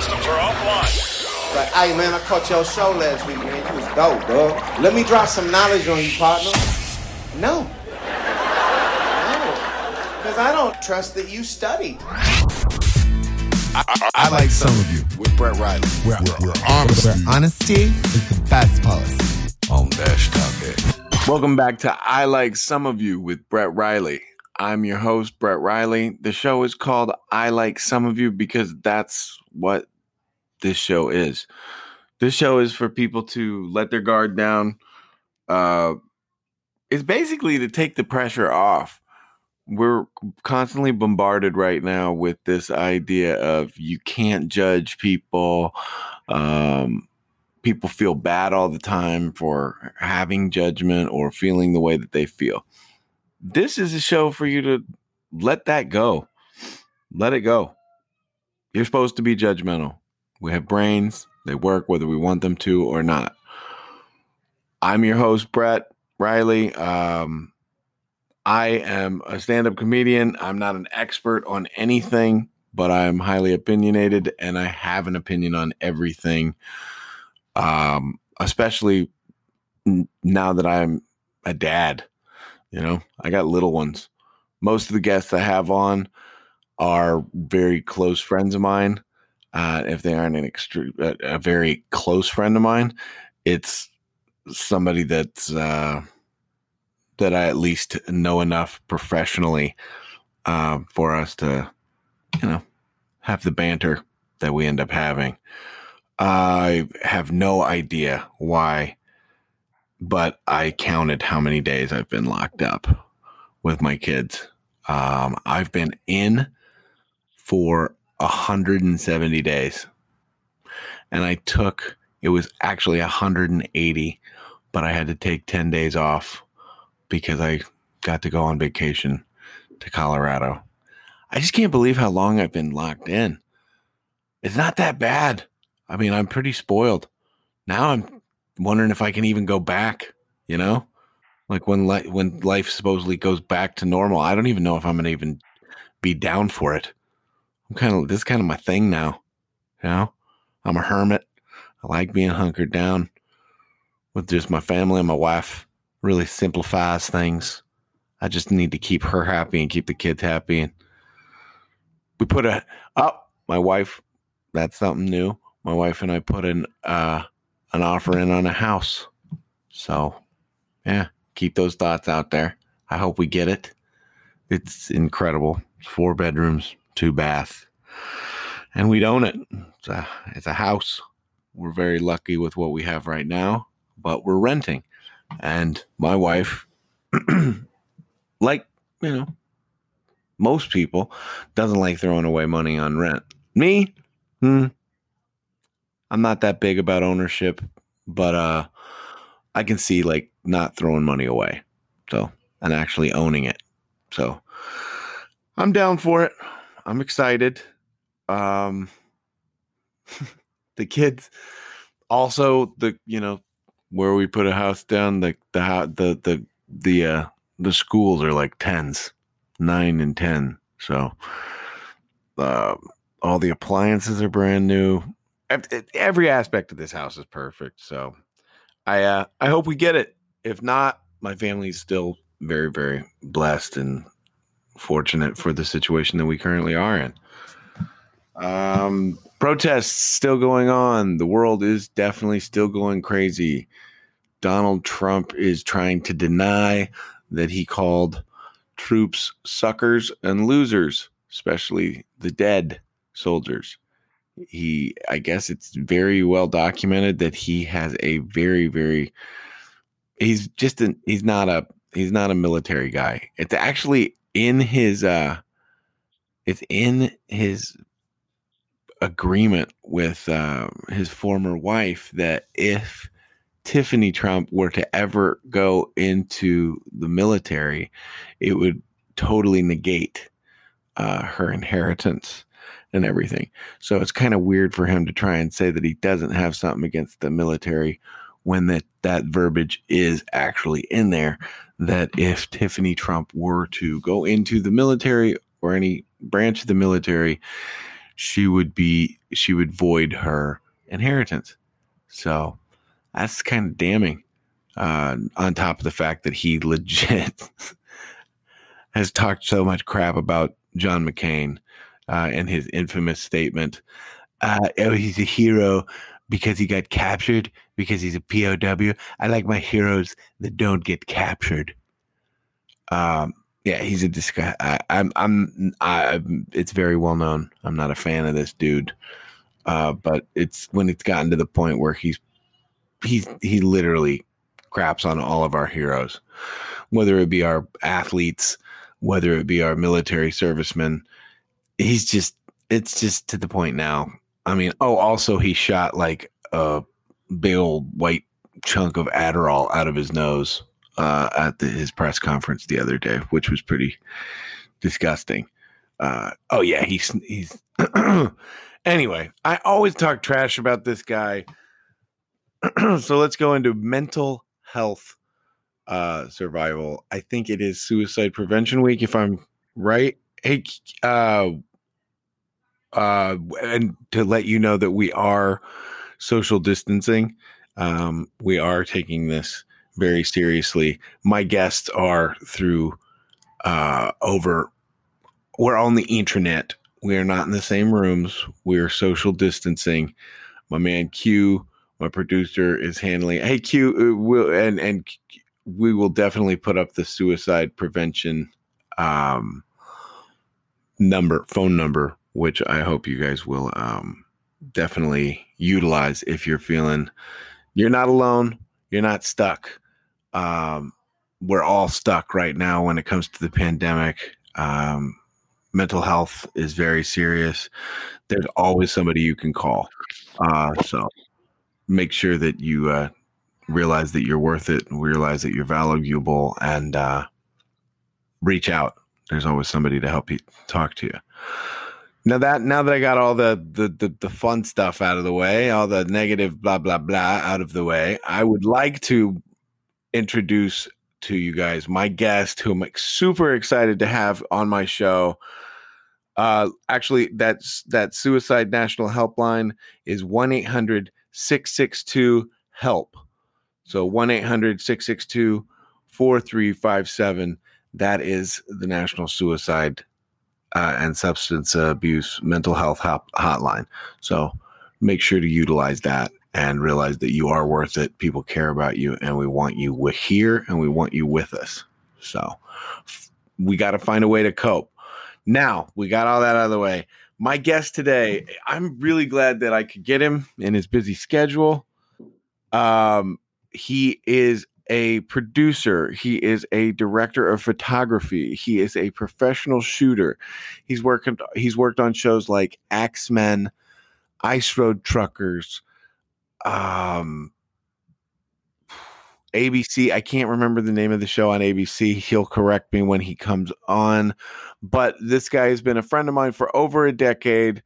systems are offline. Like, hey man, I caught your show last week, man. You was dope, bro. Let me drop some knowledge on you, partner. No. No. Because I don't trust that you studied. I, I, I like some of you with Brett Riley. Where, where honesty, where honesty is the best policy. On Dash Talk Welcome back to I Like Some of You with Brett Riley. I'm your host, Brett Riley. The show is called I Like Some of You because that's what this show is. This show is for people to let their guard down. Uh, it's basically to take the pressure off we're constantly bombarded right now with this idea of you can't judge people. Um, people feel bad all the time for having judgment or feeling the way that they feel. This is a show for you to let that go. Let it go. You're supposed to be judgmental. We have brains, they work whether we want them to or not. I'm your host, Brett Riley. Um, I am a stand up comedian. I'm not an expert on anything, but I'm highly opinionated and I have an opinion on everything. Um, especially now that I'm a dad, you know, I got little ones. Most of the guests I have on are very close friends of mine. Uh, if they aren't an extreme, a, a, very close friend of mine, it's somebody that's, uh, that I at least know enough professionally uh, for us to, you know, have the banter that we end up having. I have no idea why, but I counted how many days I've been locked up with my kids. Um, I've been in for 170 days. And I took, it was actually 180, but I had to take 10 days off because I got to go on vacation to Colorado. I just can't believe how long I've been locked in. It's not that bad. I mean, I'm pretty spoiled. Now I'm wondering if I can even go back, you know? Like when li- when life supposedly goes back to normal, I don't even know if I'm going to even be down for it. I'm kind of this is kind of my thing now. You know? I'm a hermit. I like being hunkered down with just my family and my wife really simplifies things. I just need to keep her happy and keep the kids happy. And we put a up. Oh, my wife, that's something new. My wife and I put in uh, an offer in on a house. So, yeah, keep those thoughts out there. I hope we get it. It's incredible. It's four bedrooms, two bath, and we'd own it. It's a, it's a house. We're very lucky with what we have right now, but we're renting. And my wife, like, you know, most people, doesn't like throwing away money on rent. Me, hmm, I'm not that big about ownership, but uh, I can see like not throwing money away. So, and actually owning it. So, I'm down for it. I'm excited. Um, the kids also the you know where we put a house down, the the the the the uh, the schools are like tens, nine and ten. So uh, all the appliances are brand new. Every aspect of this house is perfect. So I uh, I hope we get it. If not, my family's still very very blessed and fortunate for the situation that we currently are in. Um, protests still going on. The world is definitely still going crazy. Donald Trump is trying to deny that he called troops suckers and losers, especially the dead soldiers. He, I guess it's very well documented that he has a very, very, he's just an, he's not a, he's not a military guy. It's actually in his, uh, it's in his agreement with uh, his former wife that if Tiffany Trump were to ever go into the military, it would totally negate uh, her inheritance and everything. So it's kind of weird for him to try and say that he doesn't have something against the military when that that verbiage is actually in there that if Tiffany Trump were to go into the military or any branch of the military, she would be she would void her inheritance. So that's kind of damning. Uh, on top of the fact that he legit has talked so much crap about John McCain uh, and his infamous statement, uh, "Oh, he's a hero because he got captured because he's a POW. I like my heroes that don't get captured." Um, yeah, he's a disguise. I'm, I'm, I, it's very well known. I'm not a fan of this dude, uh, but it's when it's gotten to the point where he's, he's, he literally craps on all of our heroes, whether it be our athletes, whether it be our military servicemen. He's just, it's just to the point now. I mean, oh, also he shot like a big old white chunk of Adderall out of his nose uh, at the, his press conference the other day, which was pretty disgusting. Uh, oh yeah, he's he's. anyway, I always talk trash about this guy. so let's go into mental health uh, survival. I think it is Suicide Prevention Week, if I'm right. Hey, uh, uh, and to let you know that we are social distancing. Um, we are taking this very seriously. My guests are through uh, over. We're on the internet. We are not in the same rooms. We are social distancing. My man Q, my producer, is handling. Hey Q, uh, will and and we will definitely put up the suicide prevention um, number, phone number, which I hope you guys will um, definitely utilize if you're feeling you're not alone, you're not stuck um, we're all stuck right now when it comes to the pandemic. Um, mental health is very serious. There's always somebody you can call. Uh, so make sure that you uh, realize that you're worth it, realize that you're valuable, and uh, reach out. There's always somebody to help you talk to you. Now that now that I got all the, the the the fun stuff out of the way, all the negative blah blah blah out of the way, I would like to introduce to you guys my guest who I'm super excited to have on my show. Uh, actually, that's that Suicide National Helpline is 1 800 662 HELP. So 1 800 662 4357. That is the National Suicide uh, and Substance Abuse Mental Health Hotline. So make sure to utilize that and realize that you are worth it. People care about you, and we want you here and we want you with us. So we got to find a way to cope. Now we got all that out of the way. My guest today, I'm really glad that I could get him in his busy schedule. Um, he is a producer. He is a director of photography. He is a professional shooter. He's working. He's worked on shows like Ax Men, Ice Road Truckers, um ABC. I can't remember the name of the show on ABC. He'll correct me when he comes on. But this guy has been a friend of mine for over a decade.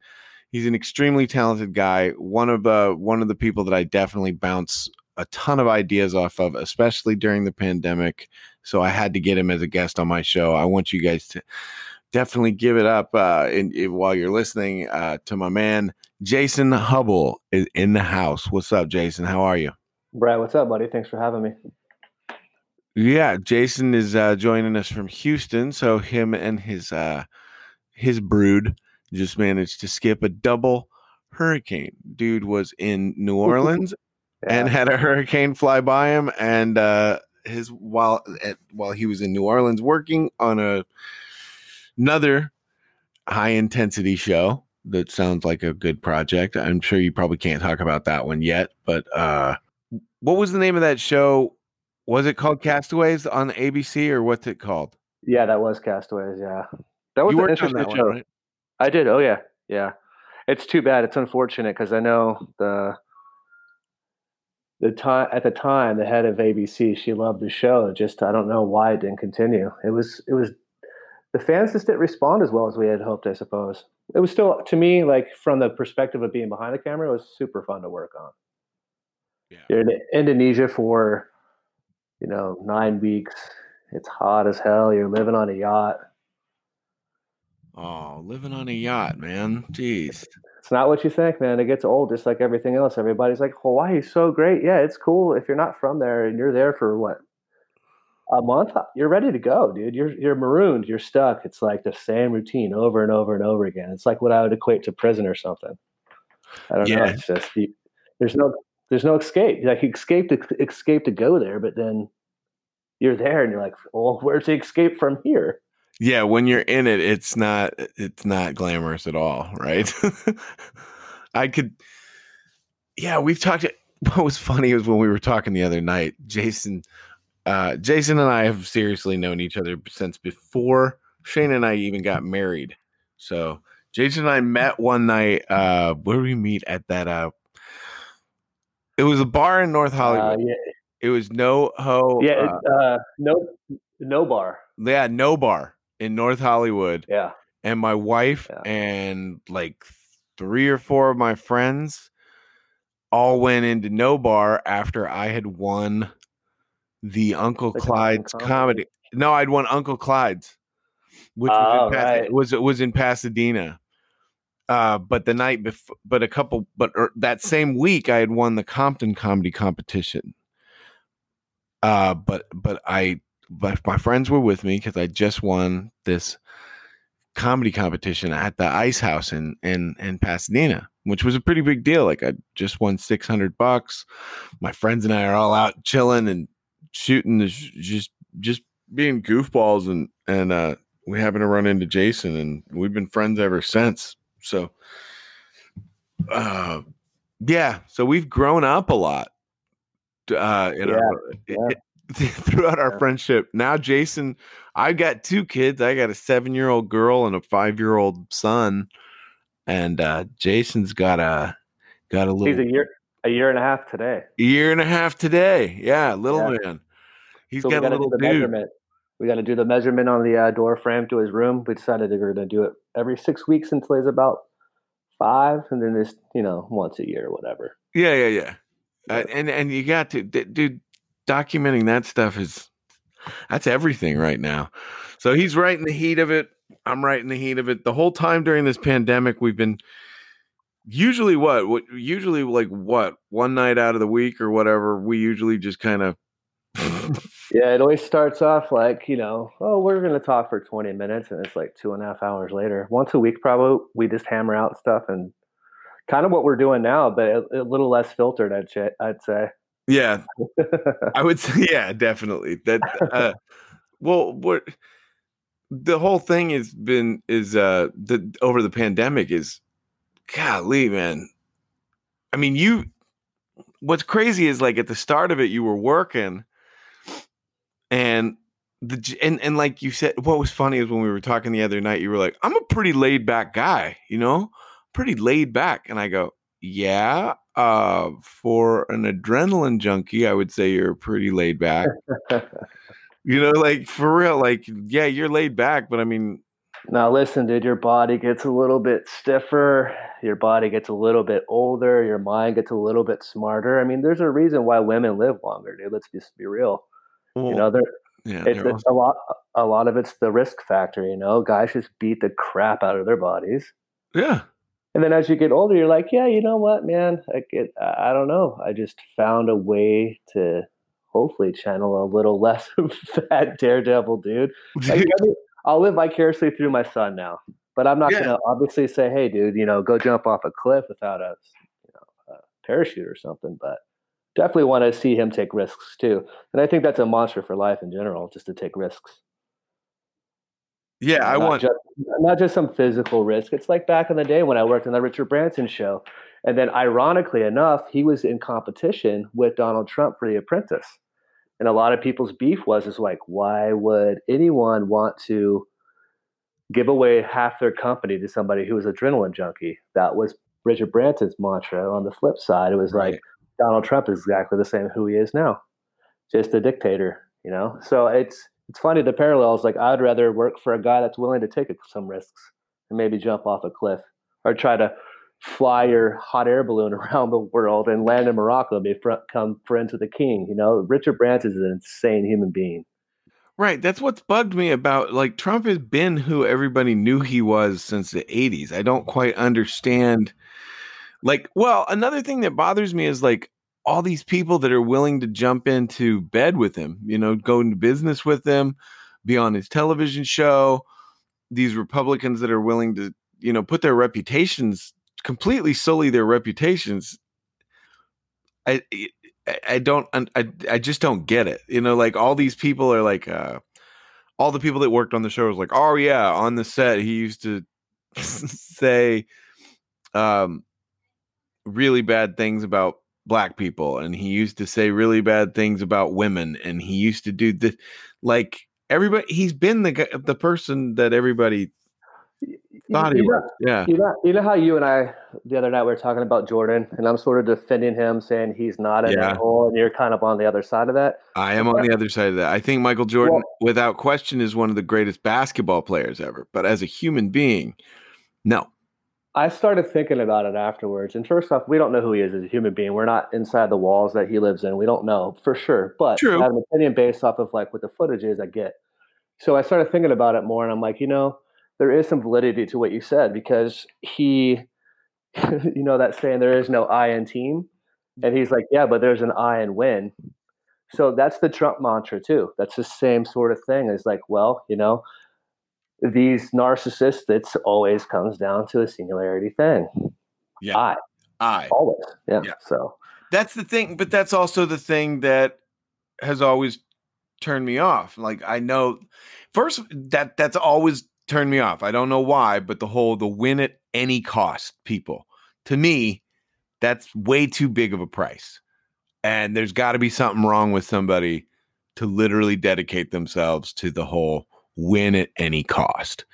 He's an extremely talented guy. One of the one of the people that I definitely bounce a ton of ideas off of, especially during the pandemic. So I had to get him as a guest on my show. I want you guys to definitely give it up uh, in, in, while you're listening uh, to my man Jason Hubbell is in the house. What's up, Jason? How are you? Brad, what's up, buddy? Thanks for having me. Yeah, Jason is uh, joining us from Houston. So him and his uh, his brood just managed to skip a double hurricane. Dude was in New Orleans yeah. and had a hurricane fly by him, and uh, his while at, while he was in New Orleans working on a another high intensity show that sounds like a good project. I'm sure you probably can't talk about that one yet, but uh, what was the name of that show? Was it called Castaways on ABC or what's it called? Yeah, that was Castaways. Yeah, that was you an interesting show. One, right? I did. Oh yeah, yeah. It's too bad. It's unfortunate because I know the the time at the time the head of ABC she loved the show. Just I don't know why it didn't continue. It was it was the fans just didn't respond as well as we had hoped. I suppose it was still to me like from the perspective of being behind the camera, it was super fun to work on. Yeah. You're in Indonesia for you know nine weeks. It's hot as hell. You're living on a yacht. Oh, living on a yacht, man. Jeez. It's not what you think, man. It gets old just like everything else. Everybody's like, Hawaii's so great. Yeah, it's cool. If you're not from there and you're there for what? A month, you're ready to go, dude. You're you're marooned, you're stuck. It's like the same routine over and over and over again. It's like what I would equate to prison or something. I don't yeah. know. It's just you, there's no there's no escape. Like you escape to escape to go there, but then you're there and you're like, well, where's the escape from here? Yeah, when you're in it, it's not it's not glamorous at all, right? I could Yeah, we've talked what was funny was when we were talking the other night, Jason uh Jason and I have seriously known each other since before Shane and I even got married. So Jason and I met one night, uh where we meet at that uh it was a bar in North uh, Hollywood. Uh, yeah. It was NoHo. Yeah, uh, uh, no, NoBar. Yeah, NoBar in North Hollywood. Yeah. And my wife yeah. and like three or four of my friends all went into NoBar after I had won the Uncle like Clyde's comedy. No, I'd won Uncle Clyde's, which was, oh, in, right. was was in Pasadena. Uh, but the night before, but a couple, but er, that same week, I had won the Compton comedy competition. Uh, but but I but my friends were with me because I just won this comedy competition at the Ice House in in in Pasadena, which was a pretty big deal. Like I just won six hundred bucks. My friends and I are all out chilling and shooting, the, just just being goofballs, and and uh, we happen to run into Jason, and we've been friends ever since. So, uh, yeah, so we've grown up a lot. Uh, you know, yeah, yeah. throughout our yeah. friendship. Now, Jason, I've got two kids. I got a seven year old girl and a five year old son, and uh, Jason's got a got a little. He's a year a year and a half today. A year and a half today. Yeah, little yeah. man. He's so got a little dude. Measurement. We got to do the measurement on the uh, door frame to his room. We decided we were going to do it every six weeks until he's about five, and then this, you know, once a year or whatever. Yeah, yeah, yeah. Uh, and and you got to, dude documenting that stuff is that's everything right now. So he's right in the heat of it. I'm right in the heat of it. The whole time during this pandemic, we've been usually what? What usually like what? One night out of the week or whatever. We usually just kind of yeah, it always starts off like, you know, oh, we're to talk for 20 minutes. And it's like two and a half hours later. Once a week, probably, we just hammer out stuff and kind of what we're doing now, but a, a little less filtered, I'd, I'd say. Yeah, I would say, yeah, definitely. That, uh, well, what the whole thing has been is uh the over the pandemic is, golly, man. I mean, you. What's crazy is like at the start of it, you were working, and the and and like you said, what was funny is when we were talking the other night, you were like, "I'm a pretty laid back guy, you know, pretty laid back," and I go, "Yeah, uh, for an adrenaline junkie, I would say you're pretty laid back. you know, like for real, like yeah, you're laid back, but I mean, now listen, dude, your body gets a little bit stiffer, your body gets a little bit older, your mind gets a little bit smarter. I mean, there's a reason why women live longer, dude. Let's just be real. Well, you know, there. Yeah, it's, it's a lot. A lot of it's the risk factor. You know, guys just beat the crap out of their bodies. Yeah, and then as you get older, you're like, yeah, you know what, man? I get, I don't know. I just found a way to hopefully channel a little less of that daredevil dude. Like, I'll live vicariously through my son now, but I'm not yeah. going to obviously say, hey, dude, you know, go jump off a cliff without a, you know, a parachute or something. But definitely want to see him take risks too. And I think that's a monster for life in general, just to take risks. Yeah, I not want just, not just some physical risk. It's like back in the day when I worked on the Richard Branson show, and then ironically enough, he was in competition with Donald Trump for The Apprentice, and a lot of people's beef was is like, why would anyone want to give away half their company to somebody who was adrenaline junkie? That was Richard Branson's mantra. On the flip side, it was right. like Donald Trump is exactly the same who he is now, just a dictator. You know, so it's it's funny the parallels. Like I'd rather work for a guy that's willing to take some risks and maybe jump off a cliff or try to fly your hot air balloon around the world and land in Morocco and become friends with the king. You know, Richard Branson is an insane human being. Right. That's what's bugged me about like Trump has been who everybody knew he was since the 80s. I don't quite understand. Like, well, another thing that bothers me is like all these people that are willing to jump into bed with him, you know, go into business with him, be on his television show. These Republicans that are willing to, you know, put their reputations completely sully their reputations. I I don't I I just don't get it. You know, like all these people are like uh all the people that worked on the show was like, "Oh yeah, on the set he used to say um really bad things about black people and he used to say really bad things about women and he used to do this like everybody he's been the the person that everybody thought he you know, was. Yeah. You know, you know how you and I the other night we were talking about Jordan, and I'm sort of defending him, saying he's not an yeah. hole, and you're kind of on the other side of that. I am on the other side of that. I think Michael Jordan, well, without question, is one of the greatest basketball players ever. But as a human being, no. I started thinking about it afterwards. And first off, we don't know who he is as a human being. We're not inside the walls that he lives in. We don't know for sure. But True. I have an opinion based off of like what the footage is I get. So I started thinking about it more and I'm like, you know, there is some validity to what you said because he, you know, that saying there is no I in team. And he's like, yeah, but there's an I in win. So that's the Trump mantra too. That's the same sort of thing. It's like, well, you know, these narcissists, it's always comes down to a singularity thing. Yeah. I. I. Always. Yeah. yeah. So that's the thing, but that's also the thing that has always turned me off. Like I know first that that's always turned me off. I don't know why, but the whole the win at any cost people. To me, that's way too big of a price. And there's got to be something wrong with somebody to literally dedicate themselves to the whole win at any cost.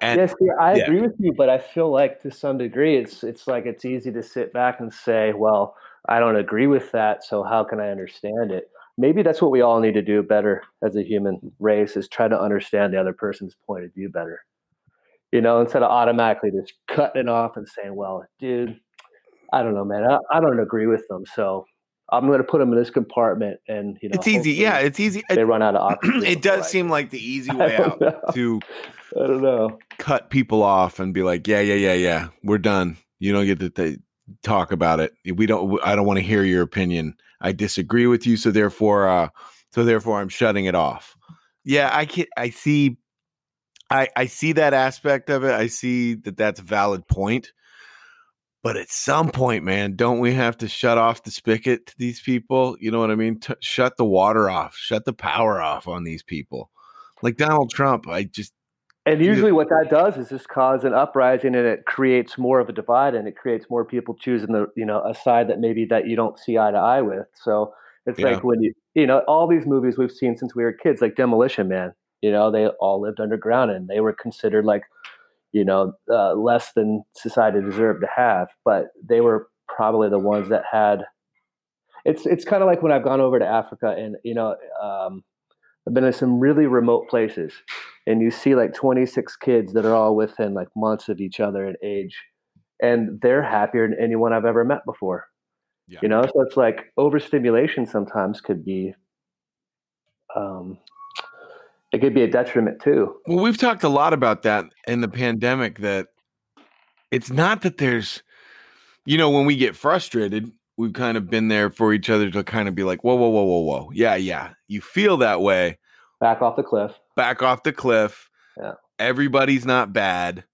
And, yes, yeah, I yeah. agree with you, but I feel like to some degree, it's it's like it's easy to sit back and say, "Well, I don't agree with that, so how can I understand it?" maybe that's what we all need to do better as a human race is try to understand the other person's point of view better you know instead of automatically just cutting it off and saying well dude i don't know man i, I don't agree with them so i'm going to put them in this compartment and you know it's easy yeah it's easy they run out of options it does seem like the easy way out know. to i don't know cut people off and be like yeah yeah yeah yeah we're done you don't get to th- talk about it we don't i don't want to hear your opinion I disagree with you, so therefore, uh, so therefore, I'm shutting it off. Yeah, I can. I see. I I see that aspect of it. I see that that's a valid point. But at some point, man, don't we have to shut off the spigot to these people? You know what I mean? T- shut the water off, shut the power off on these people. Like Donald Trump, I just and usually, what that does is just cause an uprising, and it creates more of a divide, and it creates more people choosing the you know a side that maybe that you don't see eye to eye with. So it's yeah. like when you you know all these movies we've seen since we were kids, like Demolition Man. You know, they all lived underground, and they were considered like you know uh, less than society deserved to have, but they were probably the ones that had. It's it's kind of like when I've gone over to Africa, and you know. Um, I've been in some really remote places, and you see like 26 kids that are all within like months of each other in age, and they're happier than anyone I've ever met before. Yeah. You know, so it's like overstimulation sometimes could be, um, it could be a detriment too. Well, we've talked a lot about that in the pandemic. That it's not that there's, you know, when we get frustrated, we've kind of been there for each other to kind of be like, whoa, whoa, whoa, whoa, whoa. Yeah, yeah. You feel that way. Back off the cliff. Back off the cliff. Yeah. Everybody's not bad.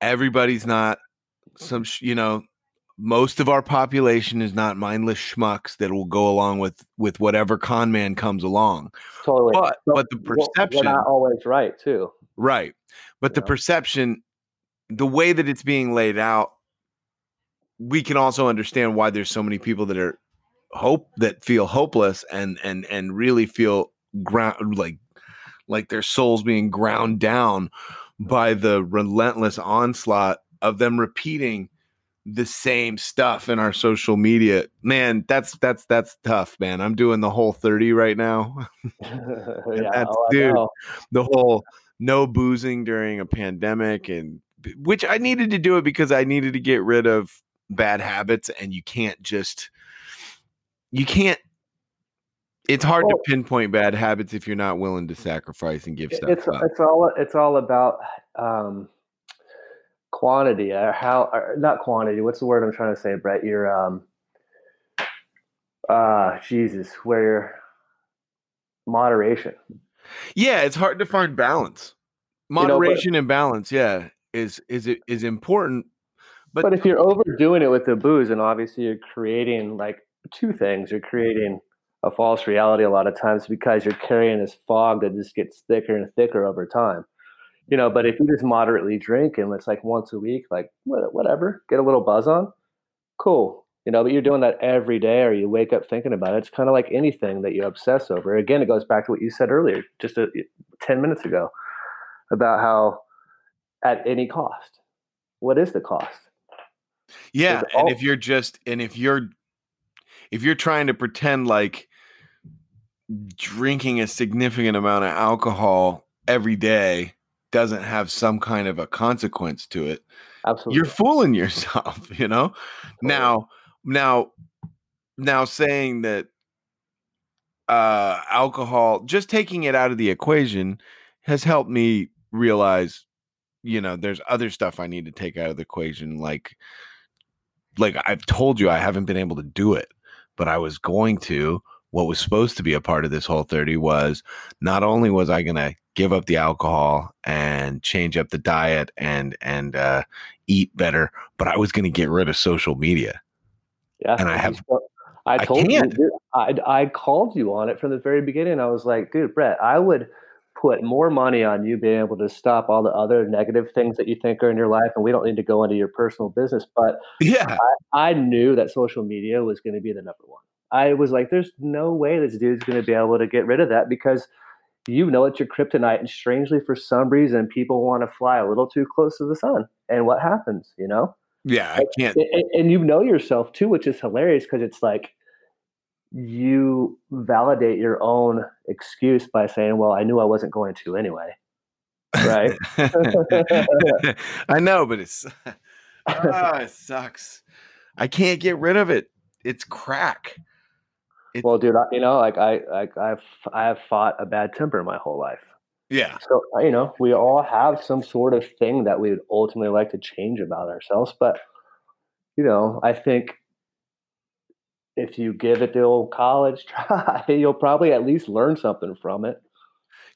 Everybody's not some, you know, most of our population is not mindless schmucks that will go along with with whatever con man comes along. Totally. But so, but the perception we're not always right too. Right. But the perception, the way that it's being laid out we can also understand why there's so many people that are hope that feel hopeless and and and really feel ground like like their souls being ground down by the relentless onslaught of them repeating the same stuff in our social media. Man that's that's that's tough man. I'm doing the Whole30 right now. Yeah, that's oh, dude the whole no boozing during a pandemic and which i needed to do it because i needed to get rid of bad habits and you can't just you can't it's hard well, to pinpoint bad habits if you're not willing to sacrifice and give stuff it's, up. It's all it's all about um, quantity or how or not quantity. What's the word I'm trying to say, Brett? You're um, uh, Jesus, where moderation. Yeah, it's hard to find balance. Moderation you know, but, and balance, yeah, is is it is important. But, but if you're overdoing it with the booze, and obviously you're creating like two things, you're creating a false reality a lot of times because you're carrying this fog that just gets thicker and thicker over time. You know, but if you just moderately drink and it's like once a week, like whatever, get a little buzz on, cool. You know, but you're doing that every day or you wake up thinking about it. It's kind of like anything that you obsess over. Again, it goes back to what you said earlier, just a, 10 minutes ago, about how at any cost, what is the cost? Yeah. And if you're just, and if you're, if you're trying to pretend like drinking a significant amount of alcohol every day doesn't have some kind of a consequence to it absolutely. you're fooling yourself you know? Now now now saying that uh alcohol just taking it out of the equation has helped me realize you know there's other stuff i need to take out of the equation like like i've told you i haven't been able to do it but i was going to what was supposed to be a part of this Whole30 was not only was I going to give up the alcohol and change up the diet and and uh, eat better, but I was going to get rid of social media. Yeah, and I have. I told I you, dude, I I called you on it from the very beginning. I was like, dude, Brett, I would put more money on you being able to stop all the other negative things that you think are in your life, and we don't need to go into your personal business. But yeah, I, I knew that social media was going to be the number one. I was like, there's no way this dude's going to be able to get rid of that because you know it's your kryptonite. And strangely, for some reason, people want to fly a little too close to the sun. And what happens, you know? Yeah, I can't. And, and you know yourself too, which is hilarious because it's like you validate your own excuse by saying, well, I knew I wasn't going to anyway. Right. I know, but it's, oh, it sucks. I can't get rid of it. It's crack. It's, well, dude, I, you know, like I, like I've, I have fought a bad temper my whole life. Yeah. So uh, you know, we all have some sort of thing that we would ultimately like to change about ourselves, but you know, I think if you give it the old college try, you'll probably at least learn something from it.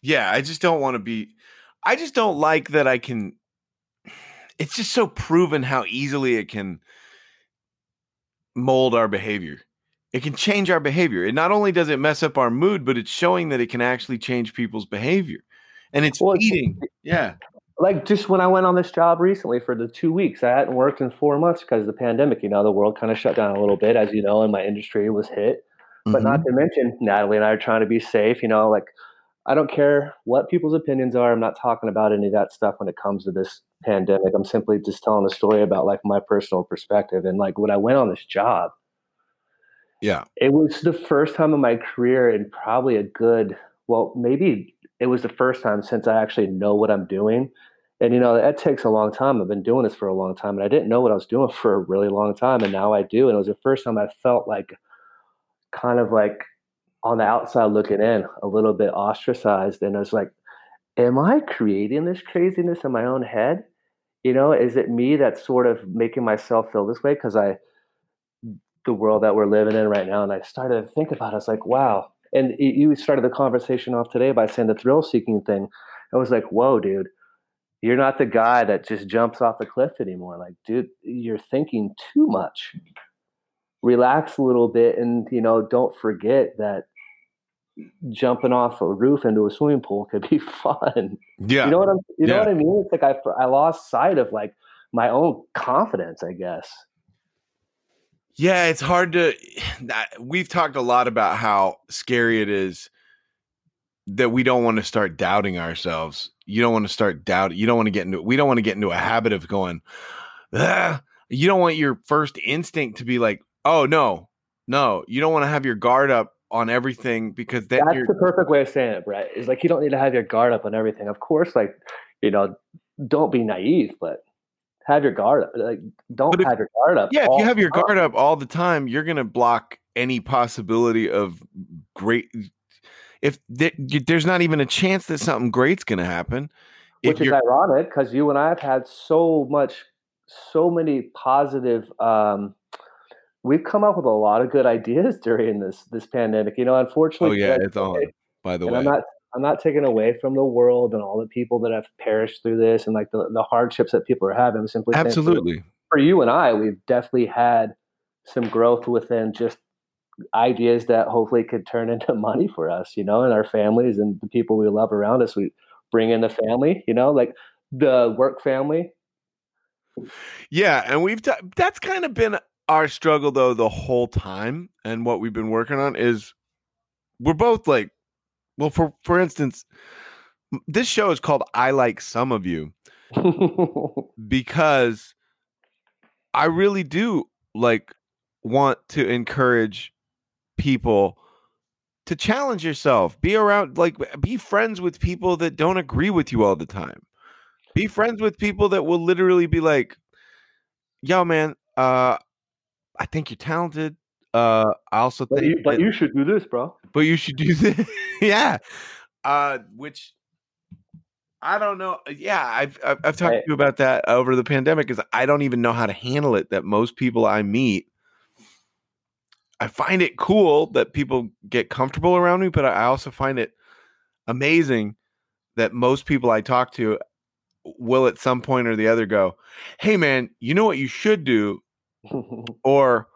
Yeah, I just don't want to be. I just don't like that I can. It's just so proven how easily it can mold our behavior. It can change our behavior. It not only does it mess up our mood, but it's showing that it can actually change people's behavior. And it's well, feeding. Yeah. Like just when I went on this job recently for the two weeks, I hadn't worked in four months because of the pandemic. You know, the world kind of shut down a little bit, as you know, and my industry was hit. But mm-hmm. not to mention, Natalie and I are trying to be safe. You know, like I don't care what people's opinions are. I'm not talking about any of that stuff when it comes to this pandemic. I'm simply just telling a story about like my personal perspective. And like when I went on this job, yeah. It was the first time in my career and probably a good, well, maybe it was the first time since I actually know what I'm doing. And you know, that takes a long time. I've been doing this for a long time and I didn't know what I was doing for a really long time. And now I do. And it was the first time I felt like kind of like on the outside looking in, a little bit ostracized. And I was like, am I creating this craziness in my own head? You know, is it me that's sort of making myself feel this way? Because I the world that we're living in right now. And I started to think about it. I was like, wow. And you started the conversation off today by saying the thrill seeking thing. I was like, whoa, dude, you're not the guy that just jumps off the cliff anymore. Like, dude, you're thinking too much. Relax a little bit and, you know, don't forget that jumping off a roof into a swimming pool could be fun. Yeah. You know what I'm, you know what I mean? It's like I, I lost sight of like my own confidence, I guess. Yeah, it's hard to. We've talked a lot about how scary it is that we don't want to start doubting ourselves. You don't want to start doubt. You don't want to get into. We don't want to get into a habit of going. Ah. You don't want your first instinct to be like, oh no, no. You don't want to have your guard up on everything because then that's the perfect way of saying it, Brett. Is like you don't need to have your guard up on everything. Of course, like you know, don't be naive, but have your guard up. Like, don't if, have your guard up. Yeah, if you have your guard up all the time, you're going to block any possibility of great if there's not even a chance that something great's going to happen which is ironic because you and i have had so much so many positive um, we've come up with a lot of good ideas during this this pandemic you know unfortunately oh yeah it's on by the way i'm not i'm not taking away from the world and all the people that have perished through this and like the, the hardships that people are having I'm simply absolutely for you and i we've definitely had some growth within just ideas that hopefully could turn into money for us, you know, and our families and the people we love around us. We bring in the family, you know, like the work family. Yeah, and we've t- that's kind of been our struggle though the whole time, and what we've been working on is we're both like, well, for for instance, this show is called "I Like Some of You" because I really do like want to encourage people to challenge yourself. Be around, like, be friends with people that don't agree with you all the time. Be friends with people that will literally be like, yo, man, uh, I think you're talented. Uh, I also but think, you, but that, you should do this, bro. But you should do this, yeah. Uh, which I don't know. Yeah, I've I've, I've talked to you about that over the pandemic. Is I don't even know how to handle it. That most people I meet I find it cool that people get comfortable around me, but I also find it amazing that most people I talk to will at some point or the other go, "Hey man, you know what you should do?" or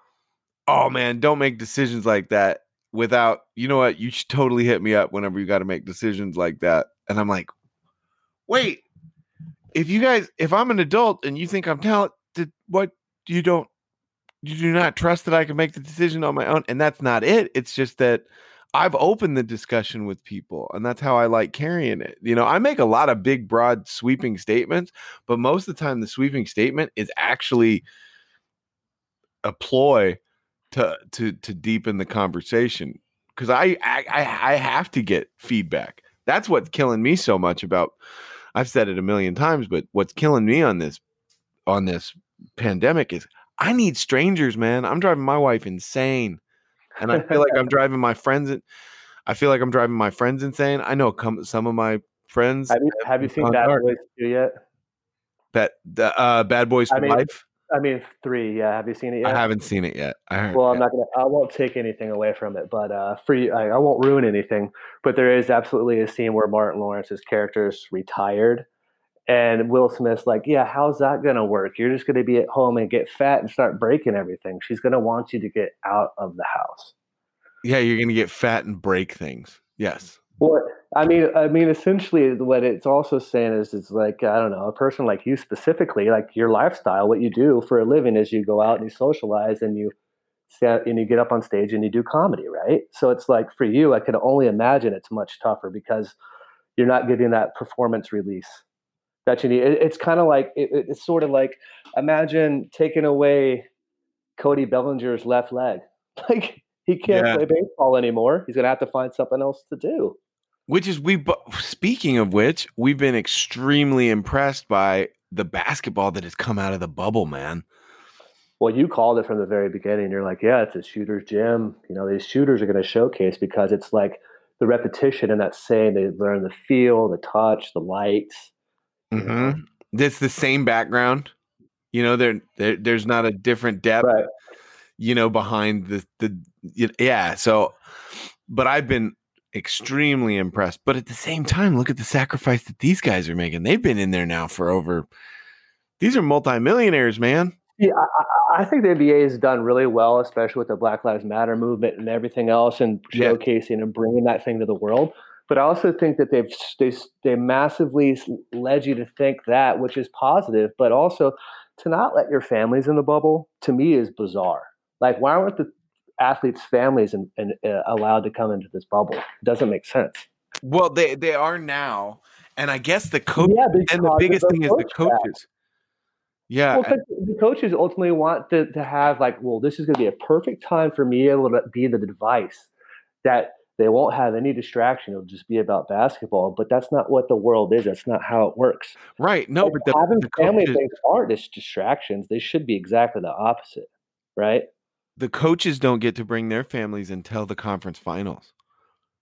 "Oh man, don't make decisions like that without, you know what, you should totally hit me up whenever you got to make decisions like that." And I'm like, "Wait, if you guys if I'm an adult and you think I'm talented, what you don't you do not trust that I can make the decision on my own. And that's not it. It's just that I've opened the discussion with people, and that's how I like carrying it. You know, I make a lot of big, broad, sweeping statements, but most of the time, the sweeping statement is actually a ploy to to to deepen the conversation because I, I I have to get feedback. That's what's killing me so much about. I've said it a million times, but what's killing me on this on this pandemic is I need strangers, man. I'm driving my wife insane, and I feel like I'm driving my friends. I feel like I'm driving my friends insane. I know come, some of my friends. Have you, have you seen Bad Boys Two yet? Bad the uh, Bad Boys for I mean, Life. I mean, three. Yeah, have you seen it yet? I haven't seen it yet. Well, I'm not gonna. I won't take anything away from it, but uh, for you, I, I won't ruin anything. But there is absolutely a scene where Martin Lawrence's character is retired, and Will Smith's like, yeah, how's that going to work? You're just going to be at home and get fat and start breaking everything. She's going to want you to get out of the house. Yeah, you're going to get fat and break things. Yes. What I mean, I mean, essentially, what it's also saying is, it's like I don't know, a person like you specifically, like your lifestyle, what you do for a living is you go out and you socialize and you and you get up on stage and you do comedy, right? So it's like for you, I could only imagine it's much tougher because you're not getting that performance release that you need. It, it's kind of like it, it's sort of like imagine taking away Cody Bellinger's left leg. Like he can't yeah. play baseball anymore. He's gonna have to find something else to do. Which is we. Speaking of which, we've been extremely impressed by the basketball that has come out of the bubble, man. Well, you called it from the very beginning. You're like, yeah, it's a shooter's gym. You know, these shooters are going to showcase because it's like the repetition and that saying they learn the feel, the touch, the lights, Mm-hmm. It's the same background. You know, there, there there's not a different depth. Right. You know, behind the the yeah. So, but I've been extremely impressed. But at the same time, look at the sacrifice that these guys are making. They've been in there now for over. These are multimillionaires, man. Yeah, I, I, think the NBA has done really well, especially with the Black Lives Matter movement and everything else, and showcasing yeah. and bringing that thing to the world but I also think that they've they they massively led you to think that, which is positive. But also to not let your families in the bubble to me is bizarre. Like, why aren't the athletes' families and uh, allowed to come into this bubble? It doesn't make sense. Well, they they are now, and I guess the coach. Yeah, and the biggest thing is the coaches. Yeah. Well, the coaches ultimately want to, to have like, well, this is going to be a perfect time for me able to be the device that they won't have any distraction. It'll just be about basketball. But that's not what the world is. That's not how it works. Right. No, but the, having the family coaches, things aren't just distractions. They should be exactly the opposite. Right. The coaches don't get to bring their families until the conference finals.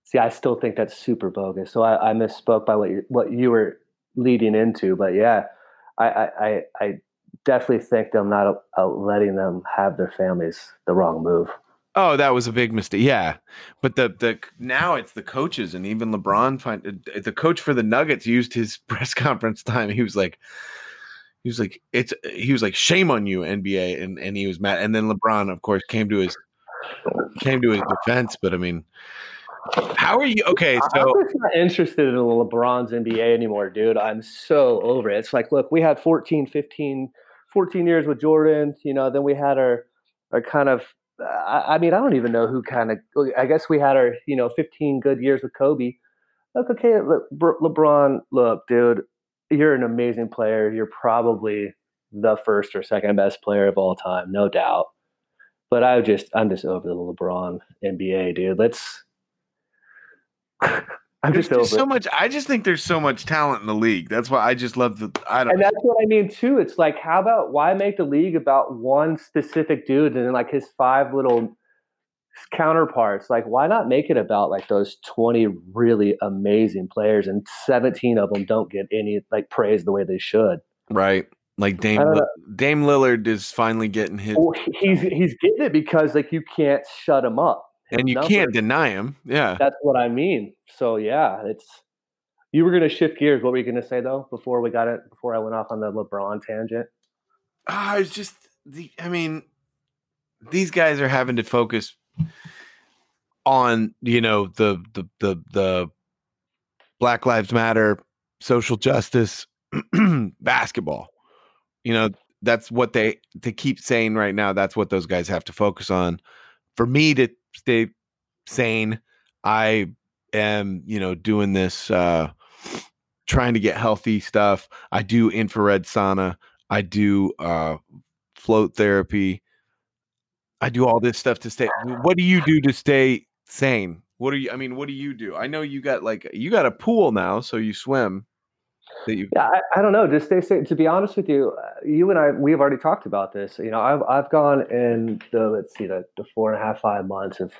See, I still think that's super bogus. So I, I misspoke by what you what you were leading into, but yeah, I I, I definitely think them not uh, letting them have their families the wrong move. Oh, that was a big mistake. Yeah, but the the now it's the coaches and even LeBron. Find uh, the coach for the Nuggets used his press conference time. He was like, he was like, it's he was like, shame on you, NBA, and and he was mad. And then LeBron, of course, came to his came to his defense. But I mean, how are you? Okay, so I'm not interested in LeBron's NBA anymore, dude. I'm so over it. It's like, look, we had 14, 15, 14 years with Jordan. You know, then we had our our kind of I, I mean, I don't even know who kind of. I guess we had our, you know, 15 good years with Kobe. Look, okay, look, LeBron. Look, dude, you're an amazing player. You're probably the first or second best player of all time, no doubt. But I just, I'm just over the LeBron NBA, dude. Let's. I'm there's just, so much. I just think there's so much talent in the league. That's why I just love the. I don't. And that's what I mean too. It's like, how about why make the league about one specific dude and then like his five little counterparts? Like, why not make it about like those 20 really amazing players and 17 of them don't get any like praise the way they should? Right. Like Dame Dame Lillard is finally getting his. Well, he's he's getting it because like you can't shut him up and you numbers. can't deny him. Yeah, that's what I mean. So yeah, it's you were going to shift gears. What were you going to say though before we got it? Before I went off on the LeBron tangent. Ah, uh, it's just the. I mean, these guys are having to focus on you know the the the the Black Lives Matter, social justice, basketball. You know that's what they to keep saying right now. That's what those guys have to focus on. For me to stay sane. I am, you know, doing this uh trying to get healthy stuff. I do infrared sauna. I do uh float therapy. I do all this stuff to stay. What do you do to stay sane? What do you I mean, what do you do? I know you got like you got a pool now, so you swim. That you Yeah, I, I don't know. Just stay sane. To be honest with you, uh, you and I we've already talked about this. You know, I've I've gone in the let's see the, the four and a half, five months of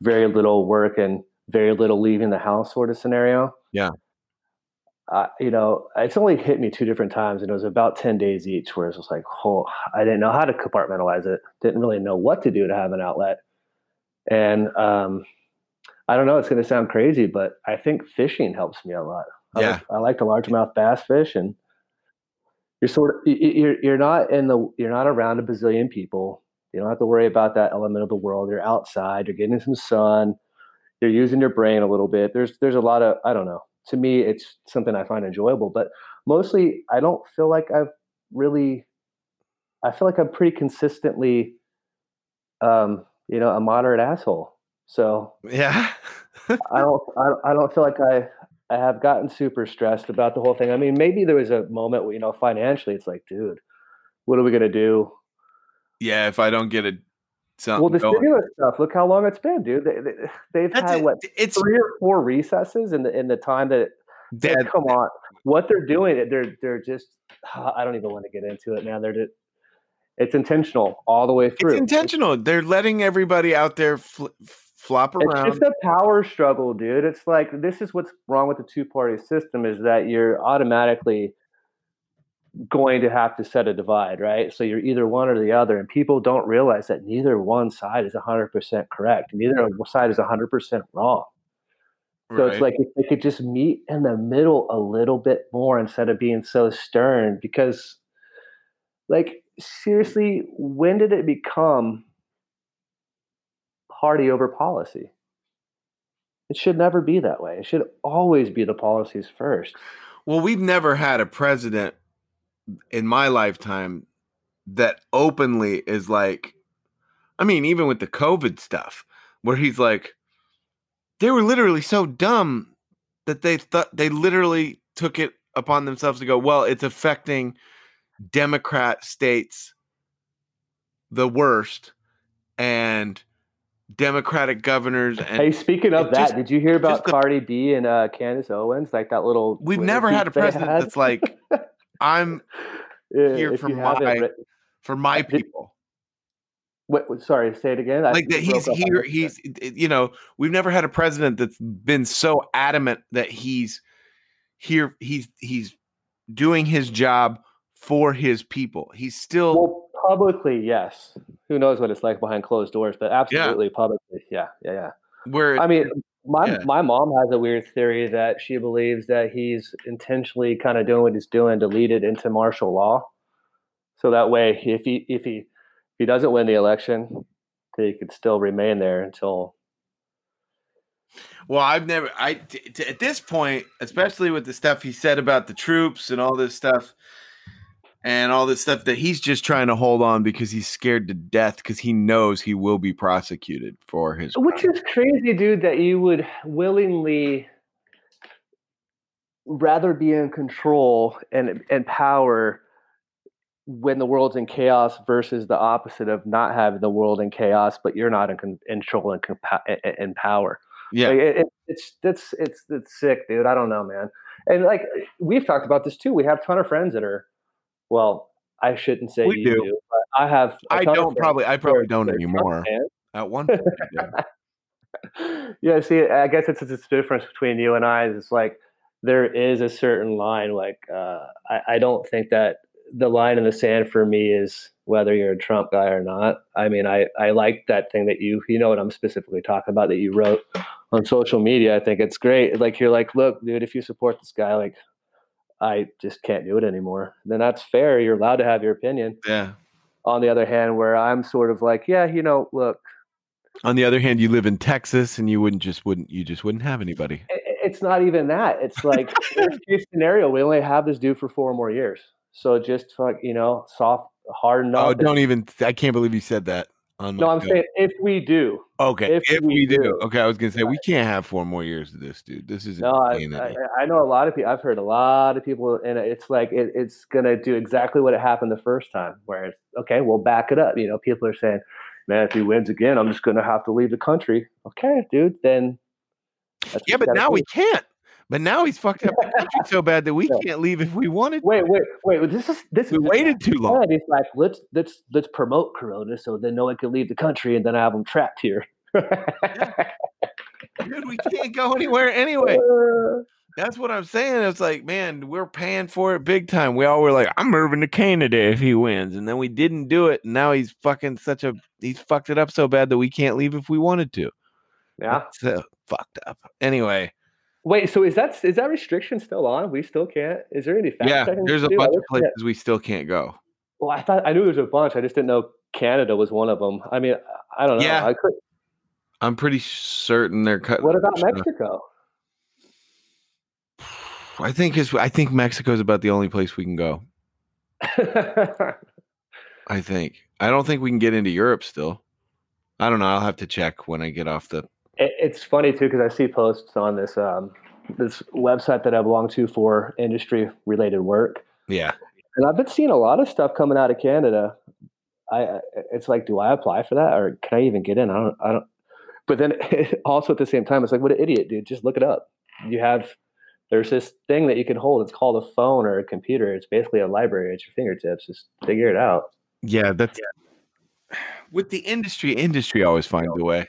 very little work and very little leaving the house sort of scenario. Yeah. Uh, you know, it's only hit me two different times, and it was about ten days each. Where it was like, oh, I didn't know how to compartmentalize it. Didn't really know what to do to have an outlet. And um, I don't know. It's going to sound crazy, but I think fishing helps me a lot. I yeah, like, I like the largemouth bass fish, and you're sort of you're you're not in the you're not around a bazillion people. You don't have to worry about that element of the world. You're outside, you're getting some sun, you're using your brain a little bit. There's there's a lot of I don't know. To me, it's something I find enjoyable, but mostly I don't feel like I've really. I feel like I'm pretty consistently, um, you know, a moderate asshole. So yeah, I don't I, I don't feel like I I have gotten super stressed about the whole thing. I mean, maybe there was a moment where you know financially, it's like, dude, what are we gonna do? yeah, if I don't get it. Well, the stimulus stuff. Look how long it's been, dude. They, have had what it's three or four recesses in the in the time that. that come on, what they're doing, they're they're just. Ah, I don't even want to get into it, now. They're just, it's intentional all the way through. It's intentional. They're letting everybody out there fl- flop around. It's just a power struggle, dude. It's like this is what's wrong with the two party system is that you're automatically going to have to set a divide, right? So you're either one or the other, and people don't realize that neither one side is 100% correct, neither side is 100% wrong. So right. it's like if they could just meet in the middle a little bit more instead of being so stern, because, like, seriously, when did it become party over policy? It should never be that way. It should always be the policies first. Well, we've never had a president in my lifetime that openly is like I mean, even with the COVID stuff, where he's like, they were literally so dumb that they thought they literally took it upon themselves to go, well, it's affecting Democrat states the worst and Democratic governors. And hey, speaking of that, just, did you hear about the, Cardi B and uh, Candace Owens? Like that little. We've never had a president that's like, I'm here for my for my people. What, sorry, say it again. like that he's here. He's you know we've never had a president that's been so adamant that he's here. He's he's doing his job for his people. He's still well, publicly, yes. Who knows what it's like behind closed doors, but absolutely yeah. publicly, yeah, yeah, yeah. Where I mean, my yeah. my mom has a weird theory that she believes that he's intentionally kind of doing what he's doing to lead it into martial law, so that way, if he if he if he doesn't win the election, he could still remain there until well, I've never. I t- t- at this point, especially with the stuff he said about the troops and all this stuff, and all this stuff that he's just trying to hold on because he's scared to death because he knows he will be prosecuted for his. Which crime. is crazy, dude. That you would willingly rather be in control and and power when the world's in chaos versus the opposite of not having the world in chaos, but you're not in, control and in power. Yeah, like it, it, it's it's it's it's sick, dude. I don't know, man. And like we've talked about this too. We have a ton of friends that are, well, I shouldn't say we do. do I have. I don't probably. I probably don't anymore. At one point, yeah. yeah. See, I guess it's it's a difference between you and I. It's like there is a certain line. Like uh, I, I don't think that the line in the sand for me is whether you're a Trump guy or not. I mean, I, I like that thing that you, you know what I'm specifically talking about that you wrote on social media. I think it's great. Like, you're like, look, dude, if you support this guy, like, I just can't do it anymore. Then that's fair. You're allowed to have your opinion. Yeah. On the other hand, where I'm sort of like, yeah, you know, look. On the other hand, you live in Texas and you wouldn't just wouldn't you just wouldn't have anybody. It's not even that. It's like worst case scenario, we only have this dude for four more years. So just fuck, you know, soft, hard oh, enough. Oh, don't even. I can't believe you said that. No, I'm saying if we do. Okay, if, if we, we do. do. Okay, I was gonna say right. we can't have four more years of this, dude. This is no. I, I, I, know a lot of people. I've heard a lot of people, and it's like it, it's gonna do exactly what it happened the first time. Where it's okay, we'll back it up. You know, people are saying, "Man, if he wins again, I'm just gonna have to leave the country." Okay, dude, then. Yeah, but now we can't. But now he's fucked up the country so bad that we can't leave if we wanted. To. Wait, wait, wait. This is this. We is waited too long. He's like, let's let's let's promote Corona so then no one can leave the country, and then I have them trapped here. Dude, we can't go anywhere anyway. Uh, That's what I'm saying. It's like, man, we're paying for it big time. We all were like, I'm moving to Canada if he wins, and then we didn't do it. And now he's fucking such a he's fucked it up so bad that we can't leave if we wanted to. Yeah, so fucked up. Anyway, Wait, so is that is that restriction still on? We still can't. Is there any? yeah, there's a do? bunch of places we still can't go. Well, I thought I knew there was a bunch. I just didn't know Canada was one of them. I mean, I don't know. Yeah, I could. I'm pretty certain they're cut. What about Mexico? I think is I think Mexico is about the only place we can go. I think. I don't think we can get into Europe still. I don't know. I'll have to check when I get off the it's funny too because I see posts on this um, this website that I belong to for industry related work. Yeah, and I've been seeing a lot of stuff coming out of Canada. I it's like, do I apply for that or can I even get in? I don't. I don't. But then also at the same time, it's like, what an idiot, dude! Just look it up. You have there's this thing that you can hold. It's called a phone or a computer. It's basically a library at your fingertips. Just figure it out. Yeah, that's yeah. with the industry. Industry always finds a way.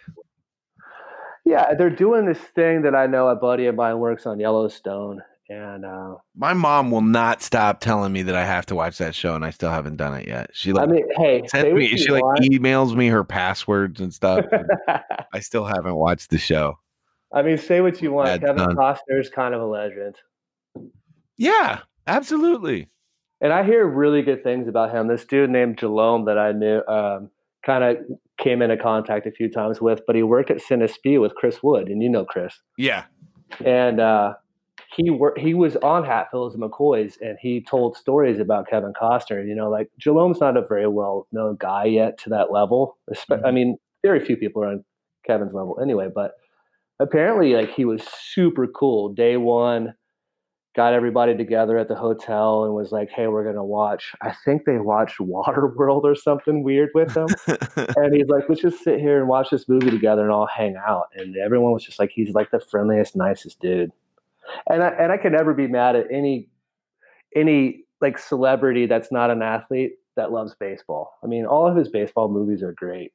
Yeah, they're doing this thing that I know a buddy of mine works on Yellowstone, and uh, my mom will not stop telling me that I have to watch that show, and I still haven't done it yet. She like, I mean, hey, me, she like want. emails me her passwords and stuff. And I still haven't watched the show. I mean, say what you want. That's Kevin done. Costner is kind of a legend. Yeah, absolutely. And I hear really good things about him. This dude named Jalome that I knew, um, kind of came into contact a few times with, but he worked at Cinespia with Chris Wood, and you know Chris. Yeah. And uh, he worked. He was on Hatfields and McCoys, and he told stories about Kevin Costner. You know, like Jalome's not a very well known guy yet to that level. Mm-hmm. I mean, very few people are on Kevin's level anyway. But apparently, like he was super cool day one got everybody together at the hotel and was like, "Hey, we're gonna watch." I think they watched Waterworld or something weird with him, and he's like, "Let's just sit here and watch this movie together and all hang out." And everyone was just like, "He's like the friendliest, nicest dude." And I and I can never be mad at any any like celebrity that's not an athlete that loves baseball. I mean, all of his baseball movies are great.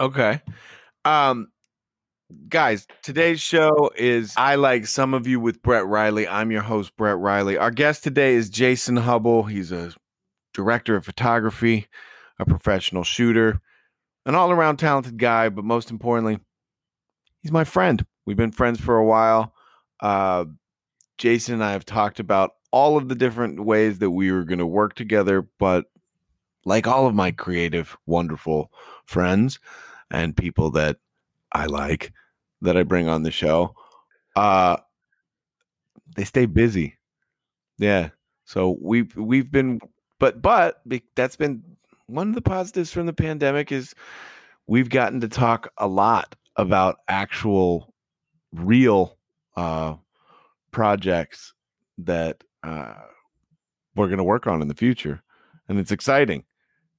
Okay. Um, guys, today's show is I Like Some of You with Brett Riley. I'm your host, Brett Riley. Our guest today is Jason Hubbell. He's a director of photography, a professional shooter, an all around talented guy, but most importantly, he's my friend. We've been friends for a while. Uh, Jason and I have talked about all of the different ways that we were going to work together, but like all of my creative, wonderful friends and people that I like that I bring on the show, uh, they stay busy. Yeah. So we've we've been, but but that's been one of the positives from the pandemic is we've gotten to talk a lot about actual, real uh, projects that uh, we're going to work on in the future, and it's exciting.